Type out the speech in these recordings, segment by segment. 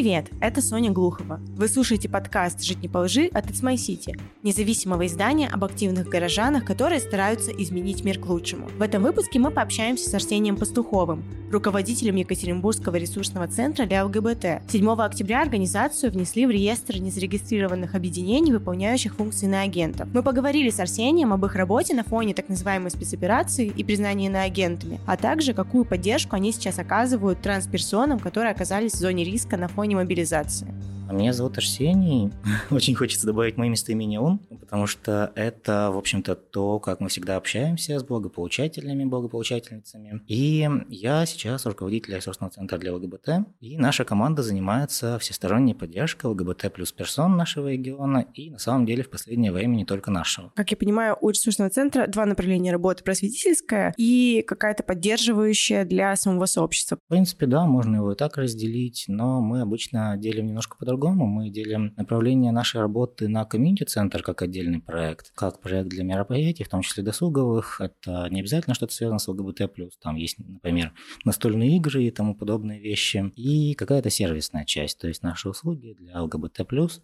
Привет, это Соня Глухова. Вы слушаете подкаст «Жить не по лжи» от It's My City, независимого издания об активных горожанах, которые стараются изменить мир к лучшему. В этом выпуске мы пообщаемся с Арсением Пастуховым, руководителем Екатеринбургского ресурсного центра для ЛГБТ. 7 октября организацию внесли в реестр незарегистрированных объединений, выполняющих функции на агентов. Мы поговорили с Арсением об их работе на фоне так называемой спецоперации и признания на агентами, а также какую поддержку они сейчас оказывают трансперсонам, которые оказались в зоне риска на фоне мобилизации. А меня зовут Арсений. Очень хочется добавить мое местоимение «он», потому что это, в общем-то, то, как мы всегда общаемся с благополучателями, благополучательницами. И я сейчас руководитель ресурсного центра для ЛГБТ, и наша команда занимается всесторонней поддержкой ЛГБТ плюс персон нашего региона, и на самом деле в последнее время не только нашего. Как я понимаю, у ресурсного центра два направления работы – просветительская и какая-то поддерживающая для самого сообщества. В принципе, да, можно его и так разделить, но мы обычно делим немножко по-другому по-другому. Мы делим направление нашей работы на комьюнити-центр как отдельный проект, как проект для мероприятий, в том числе досуговых. Это не обязательно что-то связано с ЛГБТ+. Там есть, например, настольные игры и тому подобные вещи. И какая-то сервисная часть, то есть наши услуги для ЛГБТ+.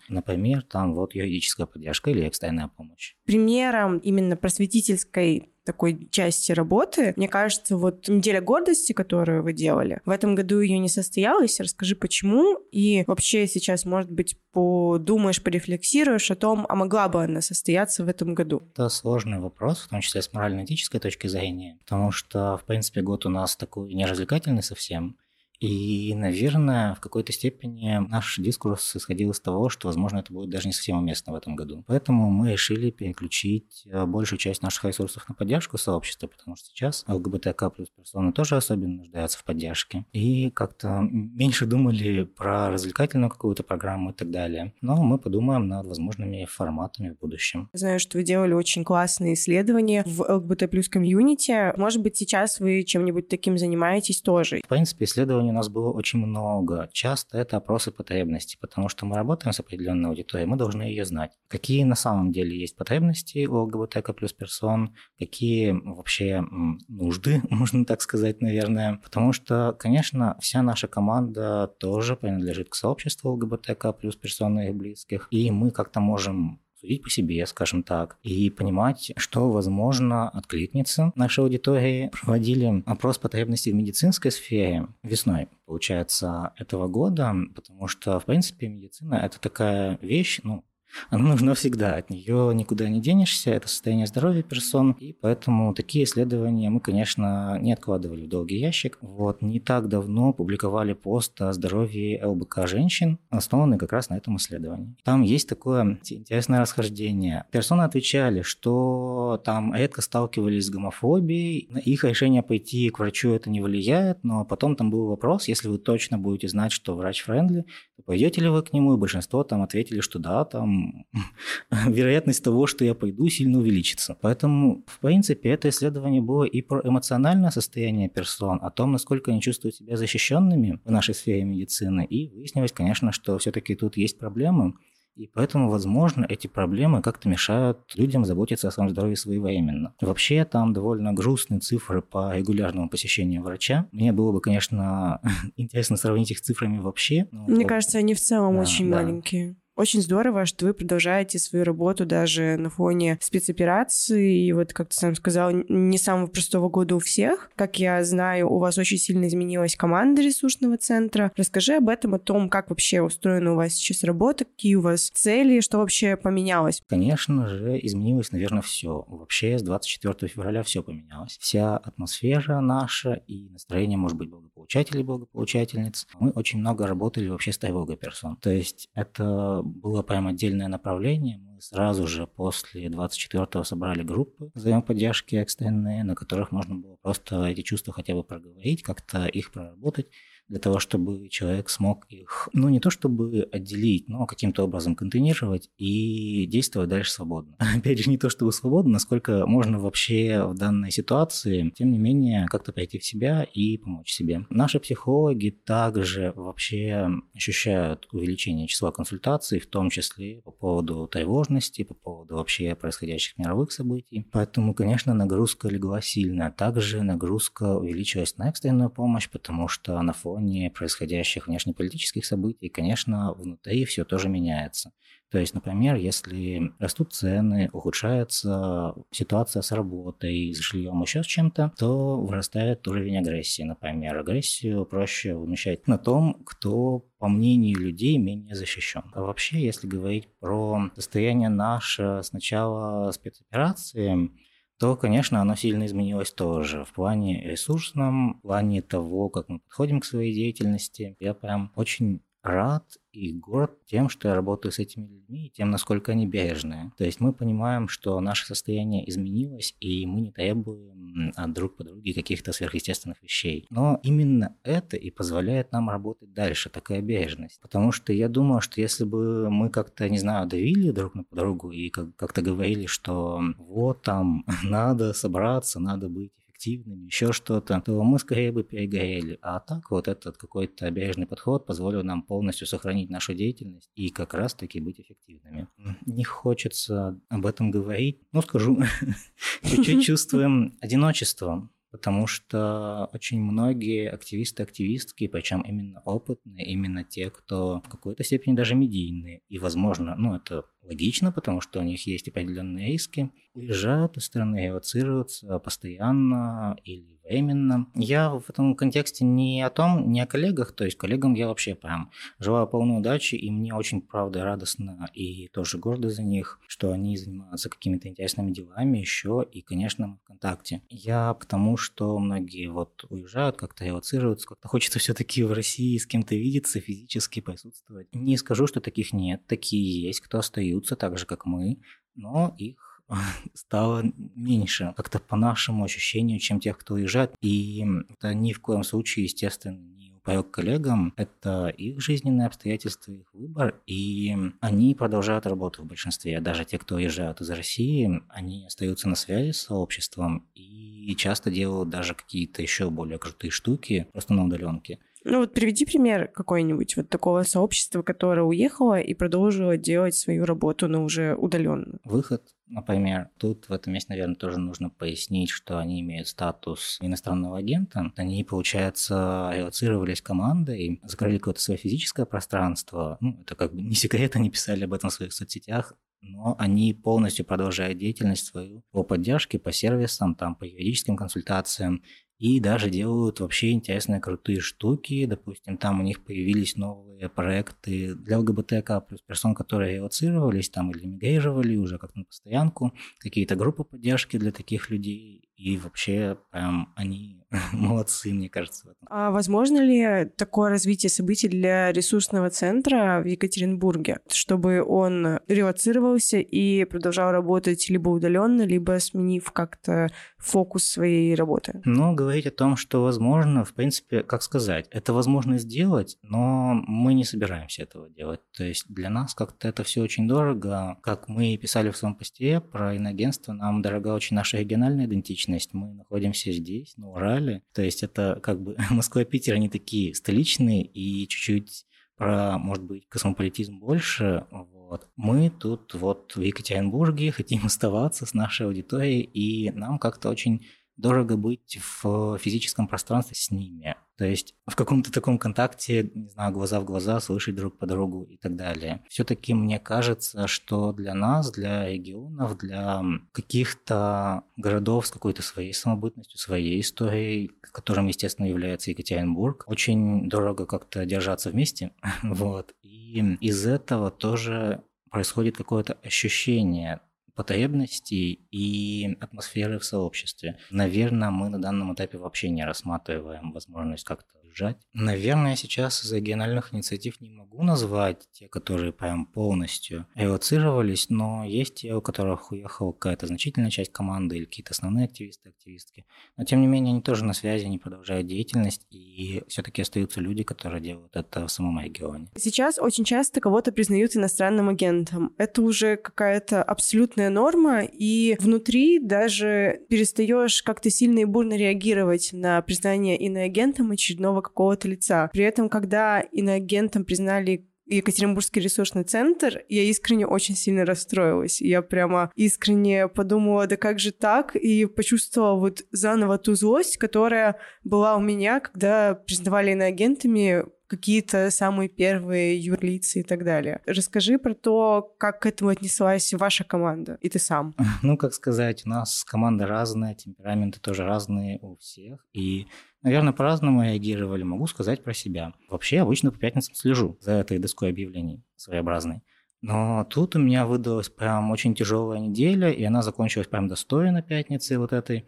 Например, там вот юридическая поддержка или экстренная помощь. Примером именно просветительской такой части работы. Мне кажется, вот неделя гордости, которую вы делали, в этом году ее не состоялась. Расскажи, почему. И вообще сейчас, может быть, подумаешь, порефлексируешь о том, а могла бы она состояться в этом году? Это сложный вопрос, в том числе с морально-этической точки зрения, потому что, в принципе, год у нас такой неразвлекательный совсем. И, наверное, в какой-то степени наш дискурс исходил из того, что, возможно, это будет даже не совсем уместно в этом году. Поэтому мы решили переключить э, большую часть наших ресурсов на поддержку сообщества, потому что сейчас ЛГБТК плюс персоны тоже особенно нуждаются в поддержке. И как-то меньше думали про развлекательную какую-то программу и так далее. Но мы подумаем над возможными форматами в будущем. Знаю, что вы делали очень классные исследования в ЛГБТ плюс комьюнити. Может быть, сейчас вы чем-нибудь таким занимаетесь тоже? В принципе, исследования исследований у нас было очень много. Часто это опросы потребностей, потому что мы работаем с определенной аудиторией, мы должны ее знать. Какие на самом деле есть потребности у ЛГБТК плюс персон, какие вообще нужды, можно так сказать, наверное. Потому что, конечно, вся наша команда тоже принадлежит к сообществу ЛГБТК плюс персон и их близких, и мы как-то можем судить по себе, скажем так, и понимать, что, возможно, откликнется нашей аудитории. Проводили опрос потребностей в медицинской сфере весной, получается, этого года, потому что, в принципе, медицина – это такая вещь, ну, она нужна всегда, от нее никуда не денешься, это состояние здоровья персон, и поэтому такие исследования мы, конечно, не откладывали в долгий ящик. Вот не так давно публиковали пост о здоровье ЛБК женщин, основанный как раз на этом исследовании. Там есть такое интересное расхождение. Персоны отвечали, что там редко сталкивались с гомофобией, на их решение пойти к врачу это не влияет, но потом там был вопрос, если вы точно будете знать, что врач френдли, то пойдете ли вы к нему, и большинство там ответили, что да, там вероятность того, что я пойду, сильно увеличится. Поэтому, в принципе, это исследование было и про эмоциональное состояние персон, о том, насколько они чувствуют себя защищенными в нашей сфере медицины. И выяснилось, конечно, что все-таки тут есть проблемы. И поэтому, возможно, эти проблемы как-то мешают людям заботиться о своем здоровье своевременно. Вообще, там довольно грустные цифры по регулярному посещению врача. Мне было бы, конечно, интересно сравнить их с цифрами вообще. Мне вот... кажется, они в целом да, очень да. маленькие. Очень здорово, что вы продолжаете свою работу даже на фоне спецоперации. И вот, как ты сам сказал, не самого простого года у всех. Как я знаю, у вас очень сильно изменилась команда ресурсного центра. Расскажи об этом, о том, как вообще устроена у вас сейчас работа, какие у вас цели, что вообще поменялось. Конечно же, изменилось, наверное, все. Вообще с 24 февраля все поменялось. Вся атмосфера наша и настроение, может быть, благополучателей, благополучательниц. Мы очень много работали вообще с тревогой персон. То есть это было прям отдельное направление. Мы сразу же после 24-го собрали группы взаимоподдержки экстренные, на которых можно было просто эти чувства хотя бы проговорить, как-то их проработать для того, чтобы человек смог их, ну, не то чтобы отделить, но каким-то образом контейнировать и действовать дальше свободно. Опять же, не то чтобы свободно, насколько можно вообще в данной ситуации, тем не менее, как-то прийти в себя и помочь себе. Наши психологи также вообще ощущают увеличение числа консультаций, в том числе по поводу тревожности, по поводу вообще происходящих мировых событий. Поэтому, конечно, нагрузка легла сильно. Также нагрузка увеличилась на экстренную помощь, потому что на фоне фоне происходящих внешнеполитических событий, конечно, внутри все тоже меняется. То есть, например, если растут цены, ухудшается ситуация с работой, с жильем, еще с чем-то, то вырастает уровень агрессии, например. Агрессию проще вымещать на том, кто, по мнению людей, менее защищен. А вообще, если говорить про состояние наше с начала спецоперации, то, конечно, оно сильно изменилось тоже в плане ресурсном, в плане того, как мы подходим к своей деятельности. Я прям очень рад и горд тем, что я работаю с этими людьми, и тем, насколько они бережные. То есть мы понимаем, что наше состояние изменилось, и мы не требуем от друг по друге каких-то сверхъестественных вещей. Но именно это и позволяет нам работать дальше, такая бережность. Потому что я думаю, что если бы мы как-то, не знаю, давили друг на другу и как-то говорили, что вот там надо собраться, надо быть эффективными, еще что-то, то мы скорее бы перегорели. А так вот этот какой-то бережный подход позволил нам полностью сохранить нашу деятельность и как раз-таки быть эффективными. Не хочется об этом говорить, но скажу, чуть-чуть чувствуем одиночество потому что очень многие активисты, активистки, причем именно опытные, именно те, кто в какой-то степени даже медийные, и, возможно, ну, это логично, потому что у них есть определенные риски, уезжают из страны, эвоцируются постоянно или временно. Я в этом контексте не о том, не о коллегах, то есть коллегам я вообще прям желаю полной удачи, и мне очень, правда, радостно и тоже гордо за них, что они занимаются какими-то интересными делами еще, и, конечно, мы ВКонтакте. Я потому, что многие вот уезжают, как-то эвоцируются, как-то хочется все-таки в России с кем-то видеться, физически присутствовать. Не скажу, что таких нет, такие есть, кто остаются так же, как мы, но их стало меньше, как-то по нашему ощущению, чем тех, кто уезжает. И это ни в коем случае, естественно, не упрек коллегам, это их жизненные обстоятельства, их выбор, и они продолжают работу в большинстве. Даже те, кто уезжают из России, они остаются на связи с сообществом и часто делают даже какие-то еще более крутые штуки просто на удаленке. Ну вот приведи пример какой-нибудь вот такого сообщества, которое уехало и продолжило делать свою работу, но уже удаленно. Выход Например, тут в этом месте, наверное, тоже нужно пояснить, что они имеют статус иностранного агента. Они, получается, релацировались командой, закрыли какое-то свое физическое пространство. Ну, это как бы не секрет, они писали об этом в своих соцсетях, но они полностью продолжают деятельность свою по поддержке, по сервисам, там, по юридическим консультациям и даже делают вообще интересные крутые штуки. Допустим, там у них появились новые проекты для ЛГБТК плюс персон, которые релацировались там или мигрировали уже как на постоянку, какие-то группы поддержки для таких людей. И вообще прям они молодцы, мне кажется. А возможно ли такое развитие событий для ресурсного центра в Екатеринбурге, чтобы он релацировался и продолжал работать либо удаленно, либо сменив как-то фокус своей работы? Ну, говорить о том, что возможно, в принципе, как сказать, это возможно сделать, но мы не собираемся этого делать. То есть для нас как-то это все очень дорого. Как мы писали в своем посте про иногенство, нам дорога очень наша региональная идентичность. Мы находимся здесь, на Урале. То есть это как бы Москва и Питер, они такие столичные и чуть-чуть про, может быть, космополитизм больше, вот. Мы тут вот в Екатеринбурге хотим оставаться с нашей аудиторией, и нам как-то очень дорого быть в физическом пространстве с ними. То есть в каком-то таком контакте, не знаю, глаза в глаза, слышать друг по другу и так далее. Все-таки мне кажется, что для нас, для регионов, для каких-то городов с какой-то своей самобытностью, своей историей, которым, естественно, является Екатеринбург, очень дорого как-то держаться вместе. вот. И из этого тоже происходит какое-то ощущение потребностей и атмосферы в сообществе. Наверное, мы на данном этапе вообще не рассматриваем возможность как-то сжать. Наверное, сейчас из региональных инициатив не могу назвать те, которые прям полностью эвоцировались, но есть те, у которых уехала какая-то значительная часть команды или какие-то основные активисты, активистки. Но тем не менее, они тоже на связи, они продолжают деятельность, и все-таки остаются люди, которые делают это в самом регионе. Сейчас очень часто кого-то признают иностранным агентом. Это уже какая-то абсолютная норма, и внутри даже перестаешь как-то сильно и бурно реагировать на признание иноагентом очередного какого-то лица. При этом, когда иноагентом признали Екатеринбургский ресурсный центр, я искренне очень сильно расстроилась. Я прямо искренне подумала, да как же так? И почувствовала вот заново ту злость, которая была у меня, когда признавали иноагентами какие-то самые первые юрлицы и так далее. Расскажи про то, как к этому отнеслась ваша команда и ты сам. Ну, как сказать, у нас команда разная, темпераменты тоже разные у всех. И наверное, по-разному реагировали. Могу сказать про себя. Вообще, обычно по пятницам слежу за этой доской объявлений своеобразной. Но тут у меня выдалась прям очень тяжелая неделя, и она закончилась прям достойно пятницы вот этой.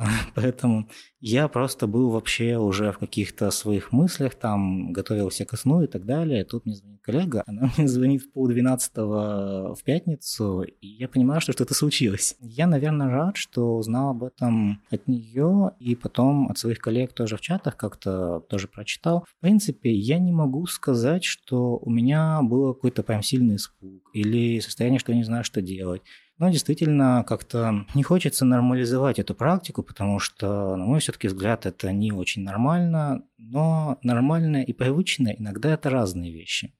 Поэтому я просто был вообще уже в каких-то своих мыслях, там готовился ко сну и так далее. Тут мне звонит коллега, она мне звонит в полдвенадцатого в пятницу, и я понимаю, что что-то случилось. Я, наверное, рад, что узнал об этом от нее, и потом от своих коллег тоже в чатах как-то тоже прочитал. В принципе, я не могу сказать, что у меня было какой-то прям сильный испуг или состояние, что я не знаю, что делать. Но действительно как-то не хочется нормализовать эту практику, потому что, на мой все-таки взгляд, это не очень нормально, но нормально и привычно иногда это разные вещи.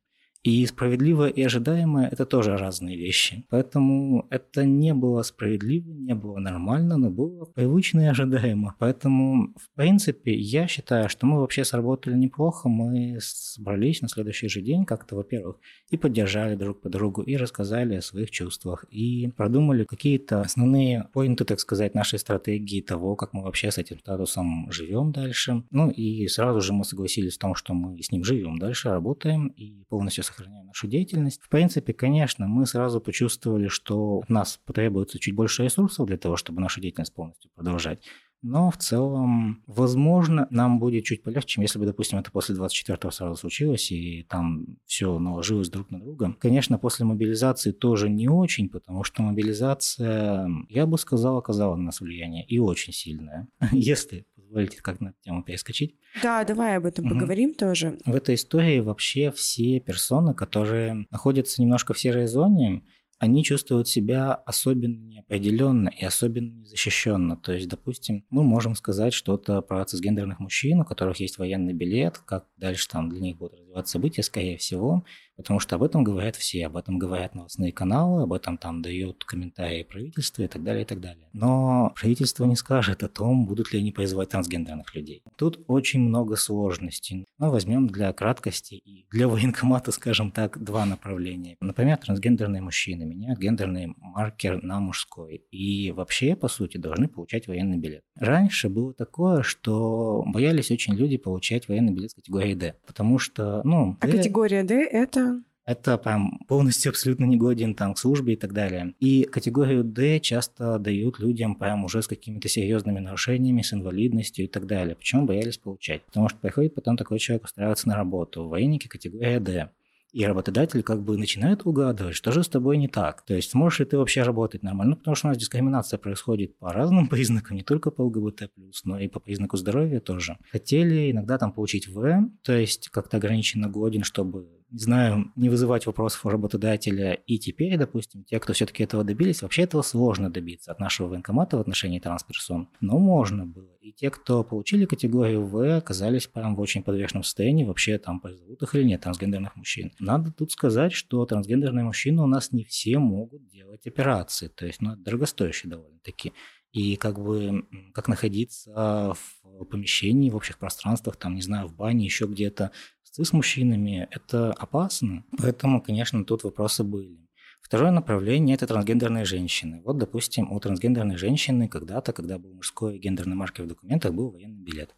И справедливое и ожидаемое – это тоже разные вещи. Поэтому это не было справедливо, не было нормально, но было привычно и ожидаемо. Поэтому, в принципе, я считаю, что мы вообще сработали неплохо. Мы собрались на следующий же день как-то, во-первых, и поддержали друг по другу, и рассказали о своих чувствах, и продумали какие-то основные поинты, так сказать, нашей стратегии того, как мы вообще с этим статусом живем дальше. Ну и сразу же мы согласились в том, что мы с ним живем дальше, работаем и полностью сохраняем нашу деятельность. В принципе, конечно, мы сразу почувствовали, что от нас потребуется чуть больше ресурсов для того, чтобы нашу деятельность полностью продолжать. Но в целом, возможно, нам будет чуть полегче, чем если бы, допустим, это после 24-го сразу случилось, и там все наложилось друг на друга. Конечно, после мобилизации тоже не очень, потому что мобилизация, я бы сказал, оказала на нас влияние, и очень сильное. Если позволите как на эту тему перескочить. Да, давай об этом угу. поговорим тоже. В этой истории вообще все персоны, которые находятся немножко в серой зоне, они чувствуют себя особенно неопределенно и особенно незащищенно. То есть, допустим, мы можем сказать что-то про цисгендерных мужчин, у которых есть военный билет, как дальше там для них будут развиваться события, скорее всего, Потому что об этом говорят все, об этом говорят новостные каналы, об этом там дают комментарии правительства и так далее, и так далее. Но правительство не скажет о том, будут ли они призывать трансгендерных людей. Тут очень много сложностей. Но возьмем для краткости и для военкомата, скажем так, два направления. Например, трансгендерные мужчины меняют гендерный маркер на мужской. И вообще, по сути, должны получать военный билет. Раньше было такое, что боялись очень люди получать военный билет категории D. Потому что, ну... А D... категория D – это это прям полностью абсолютно негоден там к службе и так далее. И категорию D часто дают людям прям уже с какими-то серьезными нарушениями, с инвалидностью и так далее. Почему боялись получать? Потому что приходит потом такой человек устраиваться на работу. Военники категория D. И работодатель как бы начинает угадывать, что же с тобой не так. То есть сможешь ли ты вообще работать нормально? Ну, потому что у нас дискриминация происходит по разным признакам, не только по ЛГБТ+, но и по признаку здоровья тоже. Хотели иногда там получить В, то есть как-то ограниченно годен, чтобы не знаю, не вызывать вопросов у работодателя. И теперь, допустим, те, кто все-таки этого добились, вообще этого сложно добиться от нашего военкомата в отношении трансперсон. Но можно было. Те, кто получили категорию В, оказались прям в очень подвешенном состоянии, вообще там призовут их или нет, трансгендерных мужчин. Надо тут сказать, что трансгендерные мужчины у нас не все могут делать операции. То есть, ну, дорогостоящие довольно-таки. И как бы, как находиться в помещении, в общих пространствах, там, не знаю, в бане, еще где-то, с мужчинами – это опасно. Поэтому, конечно, тут вопросы были. Второе направление – это трансгендерные женщины. Вот, допустим, у трансгендерной женщины когда-то, когда был мужской гендерный маркер в документах, был военный билет.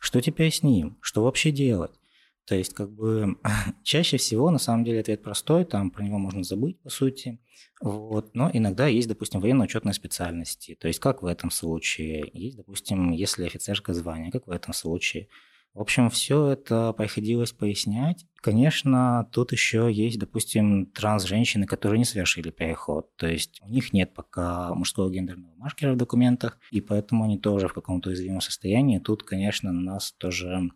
Что теперь с ним? Что вообще делать? То есть, как бы, чаще всего, на самом деле, ответ простой, там про него можно забыть, по сути. Вот. Но иногда есть, допустим, военно-учетные специальности. То есть, как в этом случае? Есть, допустим, если офицерское звание, как в этом случае? В общем, все это приходилось пояснять. Конечно, тут еще есть, допустим, транс-женщины, которые не совершили переход. То есть у них нет пока мужского гендерного маркера в документах, и поэтому они тоже в каком-то уязвимом состоянии. Тут, конечно, на нас тоже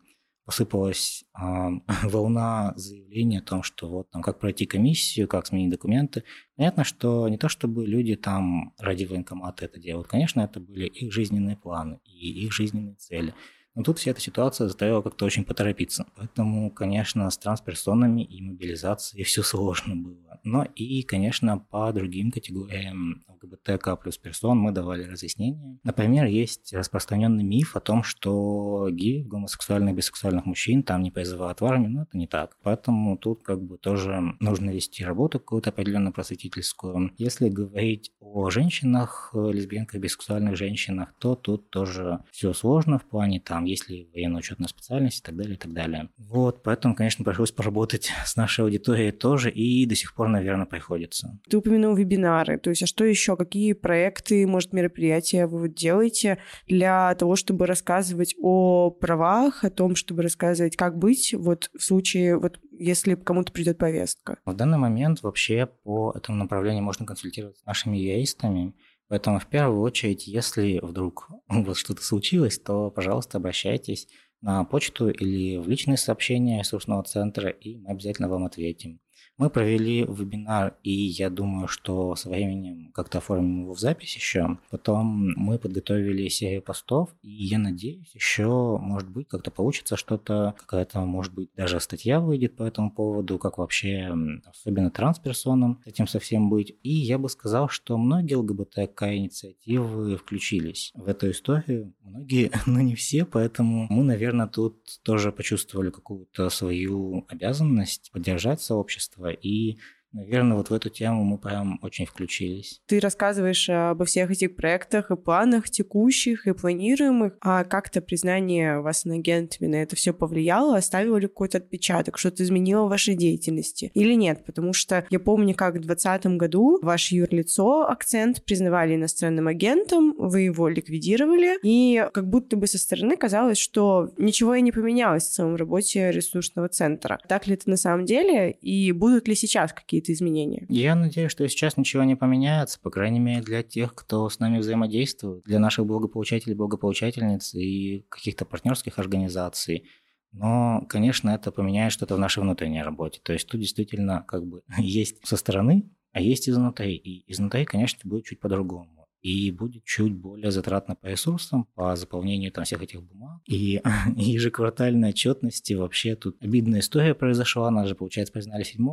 посыпалась э, волна заявлений о том, что вот там как пройти комиссию, как сменить документы. Понятно, что не то чтобы люди там ради военкомата это делают, конечно, это были их жизненные планы и их жизненные цели. Но тут вся эта ситуация заставила как-то очень поторопиться. Поэтому, конечно, с трансперсонами и мобилизацией все сложно было. Но и, конечно, по другим категориям ЛГБТК плюс персон мы давали разъяснения. Например, есть распространенный миф о том, что геев, гомосексуальных, бисексуальных мужчин там не призывают в армию, но это не так. Поэтому тут как бы тоже нужно вести работу какую-то определенно просветительскую. Если говорить о женщинах, лесбиянках, бисексуальных женщинах, то тут тоже все сложно в плане там, есть ли военно-учетная специальность и так далее, и так далее. Вот, поэтому, конечно, пришлось поработать с нашей аудиторией тоже, и до сих пор, наверное, приходится. Ты упомянул вебинары, то есть, а что еще, какие проекты, может, мероприятия вы делаете для того, чтобы рассказывать о правах, о том, чтобы рассказывать, как быть вот в случае, вот если кому-то придет повестка? В данный момент вообще по этому направлению можно консультироваться с нашими юристами, Поэтому в первую очередь, если вдруг вот что-то случилось, то, пожалуйста, обращайтесь на почту или в личные сообщения ресурсного центра, и мы обязательно вам ответим. Мы провели вебинар, и я думаю, что со временем как-то оформим его в запись еще. Потом мы подготовили серию постов, и я надеюсь, еще, может быть, как-то получится что-то, какая-то, может быть, даже статья выйдет по этому поводу, как вообще, особенно трансперсонам этим совсем быть. И я бы сказал, что многие ЛГБТК-инициативы включились в эту историю. Многие, но не все, поэтому мы, наверное, тут тоже почувствовали какую-то свою обязанность поддержать сообщество, и Наверное, вот в эту тему мы прям очень включились. Ты рассказываешь обо всех этих проектах и планах текущих и планируемых, а как-то признание вас на агентами на это все повлияло, оставило ли какой-то отпечаток, что-то изменило в вашей деятельности или нет? Потому что я помню, как в 2020 году ваше юрлицо акцент признавали иностранным агентом, вы его ликвидировали, и как будто бы со стороны казалось, что ничего и не поменялось в самом работе ресурсного центра. Так ли это на самом деле, и будут ли сейчас какие-то какие-то изменения? Я надеюсь, что сейчас ничего не поменяется, по крайней мере, для тех, кто с нами взаимодействует, для наших благополучателей, благополучательниц и каких-то партнерских организаций. Но, конечно, это поменяет что-то в нашей внутренней работе. То есть тут действительно как бы есть со стороны, а есть изнутри. И изнутри, конечно, будет чуть по-другому и будет чуть более затратно по ресурсам, по заполнению там всех этих бумаг. И ежеквартальной отчетности вообще тут обидная история произошла, нас же, получается, признали 7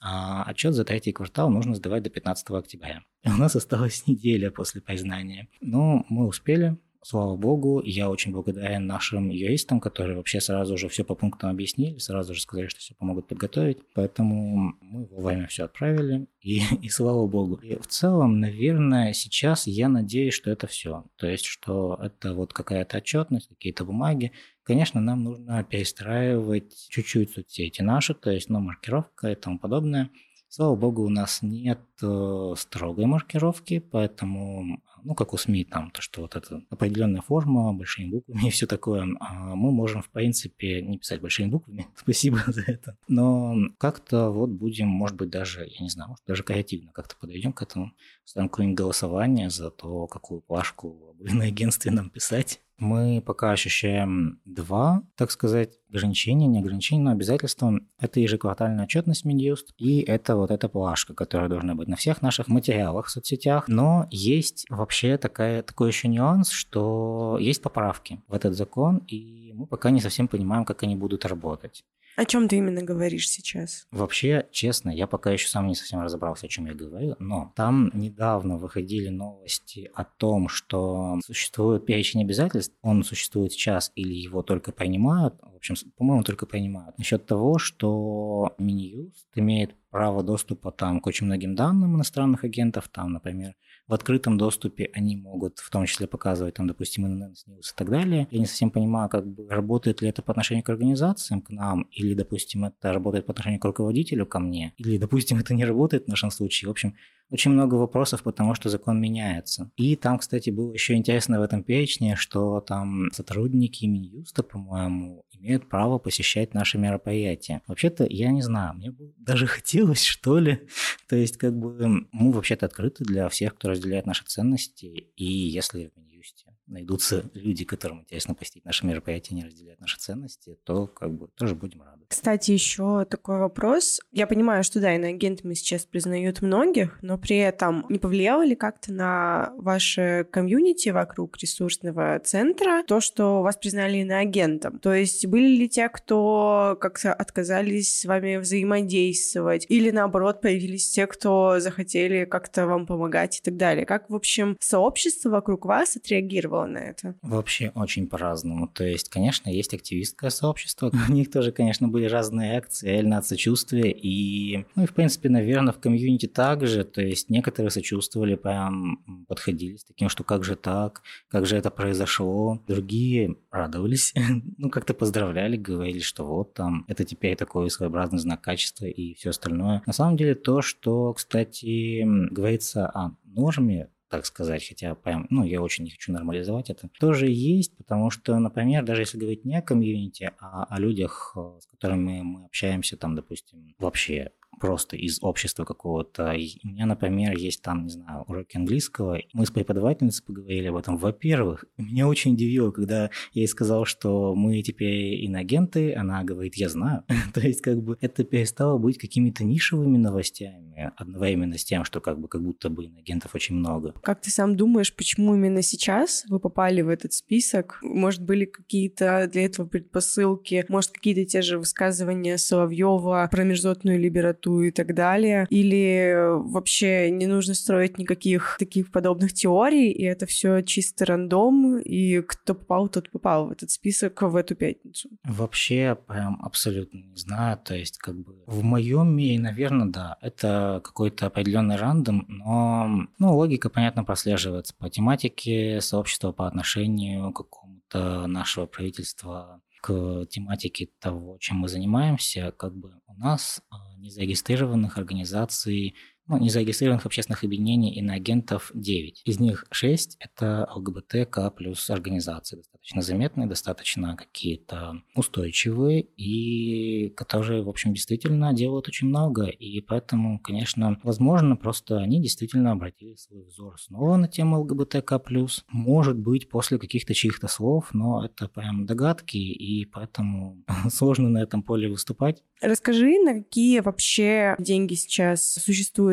а отчет за третий квартал нужно сдавать до 15 октября. У нас осталась неделя после признания. Но мы успели, слава богу, я очень благодарен нашим юристам, которые вообще сразу же все по пунктам объяснили, сразу же сказали, что все помогут подготовить. Поэтому мы вовремя все отправили, и, и слава богу. И в целом, наверное, сейчас я надеюсь, что это все. То есть, что это вот какая-то отчетность, какие-то бумаги. Конечно, нам нужно перестраивать чуть-чуть соцсети наши, то есть, ну, маркировка и тому подобное. Слава богу, у нас нет э, строгой маркировки, поэтому ну, как у СМИ, там, то, что вот это определенная форма, большими буквами и все такое, а мы можем, в принципе, не писать большими буквами, спасибо за это, но как-то вот будем, может быть, даже, я не знаю, может, даже креативно как-то подойдем к этому, ставим какое-нибудь голосование за то, какую плашку на агентстве нам писать, мы пока ощущаем два, так сказать, ограничения, не ограничения, но обязательства. Это ежеквартальная отчетность Минюст, и это вот эта плашка, которая должна быть на всех наших материалах в соцсетях. Но есть вообще такая, такой еще нюанс, что есть поправки в этот закон, и мы пока не совсем понимаем, как они будут работать. О чем ты именно говоришь сейчас? Вообще, честно, я пока еще сам не совсем разобрался, о чем я говорю, но там недавно выходили новости о том, что существует перечень обязательств, он существует сейчас или его только принимают, в общем, по-моему, только принимают, насчет того, что Минюст имеет право доступа там к очень многим данным иностранных агентов, там, например, в открытом доступе они могут в том числе показывать, там, допустим, ННС News и так далее. Я не совсем понимаю, как бы работает ли это по отношению к организациям, к нам, или, допустим, это работает по отношению к руководителю, ко мне, или, допустим, это не работает в нашем случае. В общем, очень много вопросов, потому что закон меняется. И там, кстати, было еще интересно в этом перечне, что там сотрудники Минюста, по-моему, имеют право посещать наши мероприятия. Вообще-то, я не знаю, мне бы даже хотелось, что ли. То есть, как бы, мы вообще-то открыты для всех, кто разделяет наши ценности, и если в Минюсте найдутся люди, которым интересно посетить наше мероприятие, не разделяют наши ценности, то как бы тоже будем рады. Кстати, еще такой вопрос. Я понимаю, что да, иноагентами сейчас признают многих, но при этом не повлияло ли как-то на ваше комьюнити вокруг ресурсного центра то, что вас признали иноагентом? То есть были ли те, кто как-то отказались с вами взаимодействовать, или наоборот появились те, кто захотели как-то вам помогать и так далее? Как, в общем, сообщество вокруг вас отреагировало на это? Вообще очень по-разному. То есть, конечно, есть активистское сообщество. У них тоже, конечно, были разные акции, альнат сочувствия. И, ну и, в принципе, наверное, в комьюнити также. То есть, некоторые сочувствовали, прям подходили с таким, что как же так, как же это произошло. Другие радовались, ну, как-то поздравляли, говорили, что вот там, это теперь такой своеобразный знак качества и все остальное. На самом деле, то, что, кстати, говорится о норме, так сказать, хотя прям, ну, я очень не хочу нормализовать это, тоже есть, потому что, например, даже если говорить не о комьюнити, а о людях, э, с которыми мы общаемся, там, допустим, вообще просто из общества какого-то. у меня, например, есть там, не знаю, уроки английского. Мы с преподавательницей поговорили об этом. Во-первых, меня очень удивило, когда я ей сказал, что мы теперь инагенты, она говорит, я знаю. То есть, как бы, это перестало быть какими-то нишевыми новостями, одновременно с тем, что как бы как будто бы инагентов очень много. Как ты сам думаешь, почему именно сейчас вы попали в этот список? Может, были какие-то для этого предпосылки? Может, какие-то те же высказывания Соловьева про мерзотную либературу и так далее. Или вообще не нужно строить никаких таких подобных теорий, и это все чисто рандом, и кто попал, тот попал в этот список в эту пятницу. Вообще прям абсолютно не знаю. То есть как бы в моем мире, наверное, да, это какой-то определенный рандом, но ну, логика, понятно, прослеживается по тематике сообщества по отношению к какому-то нашего правительства к тематике того, чем мы занимаемся, как бы у нас а, незарегистрированных организаций ну, незарегистрированных общественных объединений и иноагентов 9. Из них 6 – это ЛГБТК плюс организации, достаточно заметные, достаточно какие-то устойчивые и которые, в общем, действительно делают очень много. И поэтому, конечно, возможно, просто они действительно обратили свой взор снова на тему ЛГБТК плюс. Может быть, после каких-то чьих-то слов, но это прям догадки, и поэтому сложно на этом поле выступать. Расскажи, на какие вообще деньги сейчас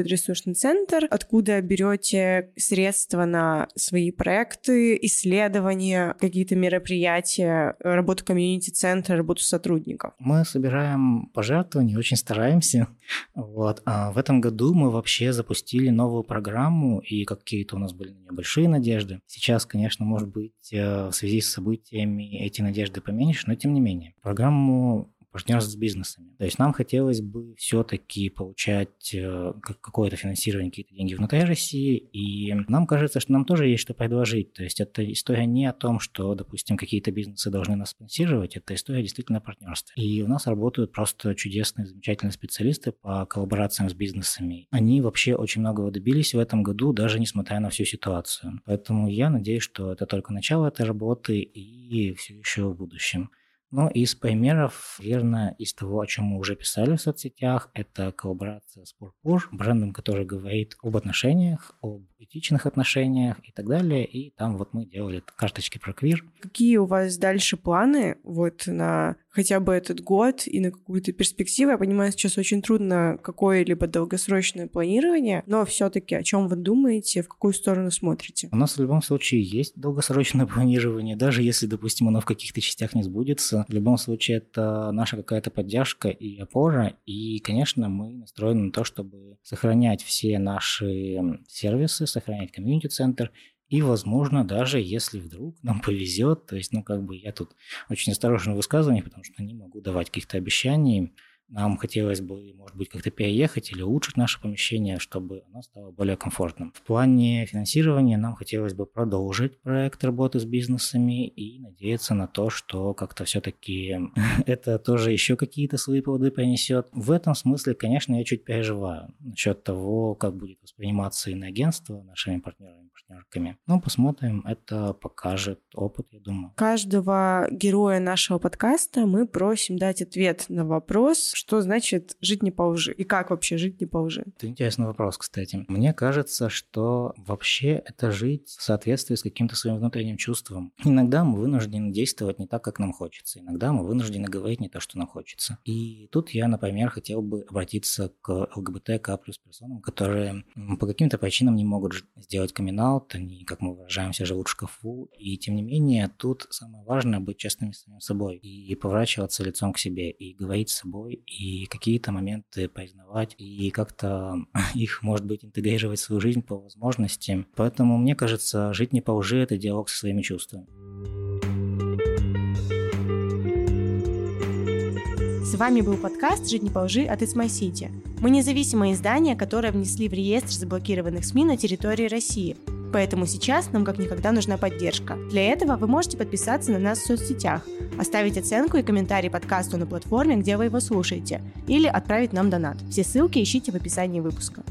существует ресурсный центр, откуда берете средства на свои проекты, исследования, какие-то мероприятия, работу комьюнити-центра, работу сотрудников? Мы собираем пожертвования, очень стараемся. Вот. А в этом году мы вообще запустили новую программу, и какие-то у нас были на нее большие надежды. Сейчас, конечно, может быть, э, в связи с событиями эти надежды поменьше, но тем не менее. Программу партнерств с бизнесами. То есть нам хотелось бы все-таки получать э, какое-то финансирование, какие-то деньги внутри России, и нам кажется, что нам тоже есть что предложить. То есть это история не о том, что, допустим, какие-то бизнесы должны нас спонсировать, это история действительно о партнерстве. И у нас работают просто чудесные, замечательные специалисты по коллаборациям с бизнесами. Они вообще очень многого добились в этом году, даже несмотря на всю ситуацию. Поэтому я надеюсь, что это только начало этой работы и все еще в будущем. Ну, из примеров, верно, из того, о чем мы уже писали в соцсетях, это коллаборация с Purpur, брендом, который говорит об отношениях, об этичных отношениях и так далее. И там вот мы делали карточки про квир. Какие у вас дальше планы вот на хотя бы этот год и на какую-то перспективу? Я понимаю, сейчас очень трудно какое-либо долгосрочное планирование, но все таки о чем вы думаете, в какую сторону смотрите? У нас в любом случае есть долгосрочное планирование, даже если, допустим, оно в каких-то частях не сбудется. В любом случае, это наша какая-то поддержка и опора. И, конечно, мы настроены на то, чтобы сохранять все наши сервисы, сохранять комьюнити-центр, и, возможно, даже если вдруг нам повезет, то есть, ну, как бы я тут очень осторожно в высказываниях, потому что не могу давать каких-то обещаний, нам хотелось бы, может быть, как-то переехать или улучшить наше помещение, чтобы оно стало более комфортным. В плане финансирования нам хотелось бы продолжить проект работы с бизнесами и надеяться на то, что как-то все-таки это тоже еще какие-то свои плоды принесет. В этом смысле, конечно, я чуть переживаю насчет того, как будет восприниматься иноагентство нашими партнерами партнерками. Ну, посмотрим, это покажет опыт, я думаю. Каждого героя нашего подкаста мы просим дать ответ на вопрос, Что значит жить не по лжи? И как вообще жить не по лжи? Это интересный вопрос, кстати. Мне кажется, что вообще это жить в соответствии с каким-то своим внутренним чувством. Иногда мы вынуждены действовать не так, как нам хочется. Иногда мы вынуждены говорить не то, что нам хочется. И тут я, например, хотел бы обратиться к ЛГБТК плюс персонам, которые по каким-то причинам не могут сделать камин они, как мы выражаемся, живут в шкафу. И тем не менее, тут самое важное быть честными с самим собой и поворачиваться лицом к себе, и говорить с собой, и какие-то моменты признавать, и как-то их, может быть, интегрировать в свою жизнь по возможности. Поэтому, мне кажется, жить не по лжи – это диалог со своими чувствами. С вами был подкаст «Жить не по лжи» от It's My City. Мы независимое издание, которое внесли в реестр заблокированных СМИ на территории России. Поэтому сейчас нам как никогда нужна поддержка. Для этого вы можете подписаться на нас в соцсетях, оставить оценку и комментарий подкасту на платформе, где вы его слушаете, или отправить нам донат. Все ссылки ищите в описании выпуска.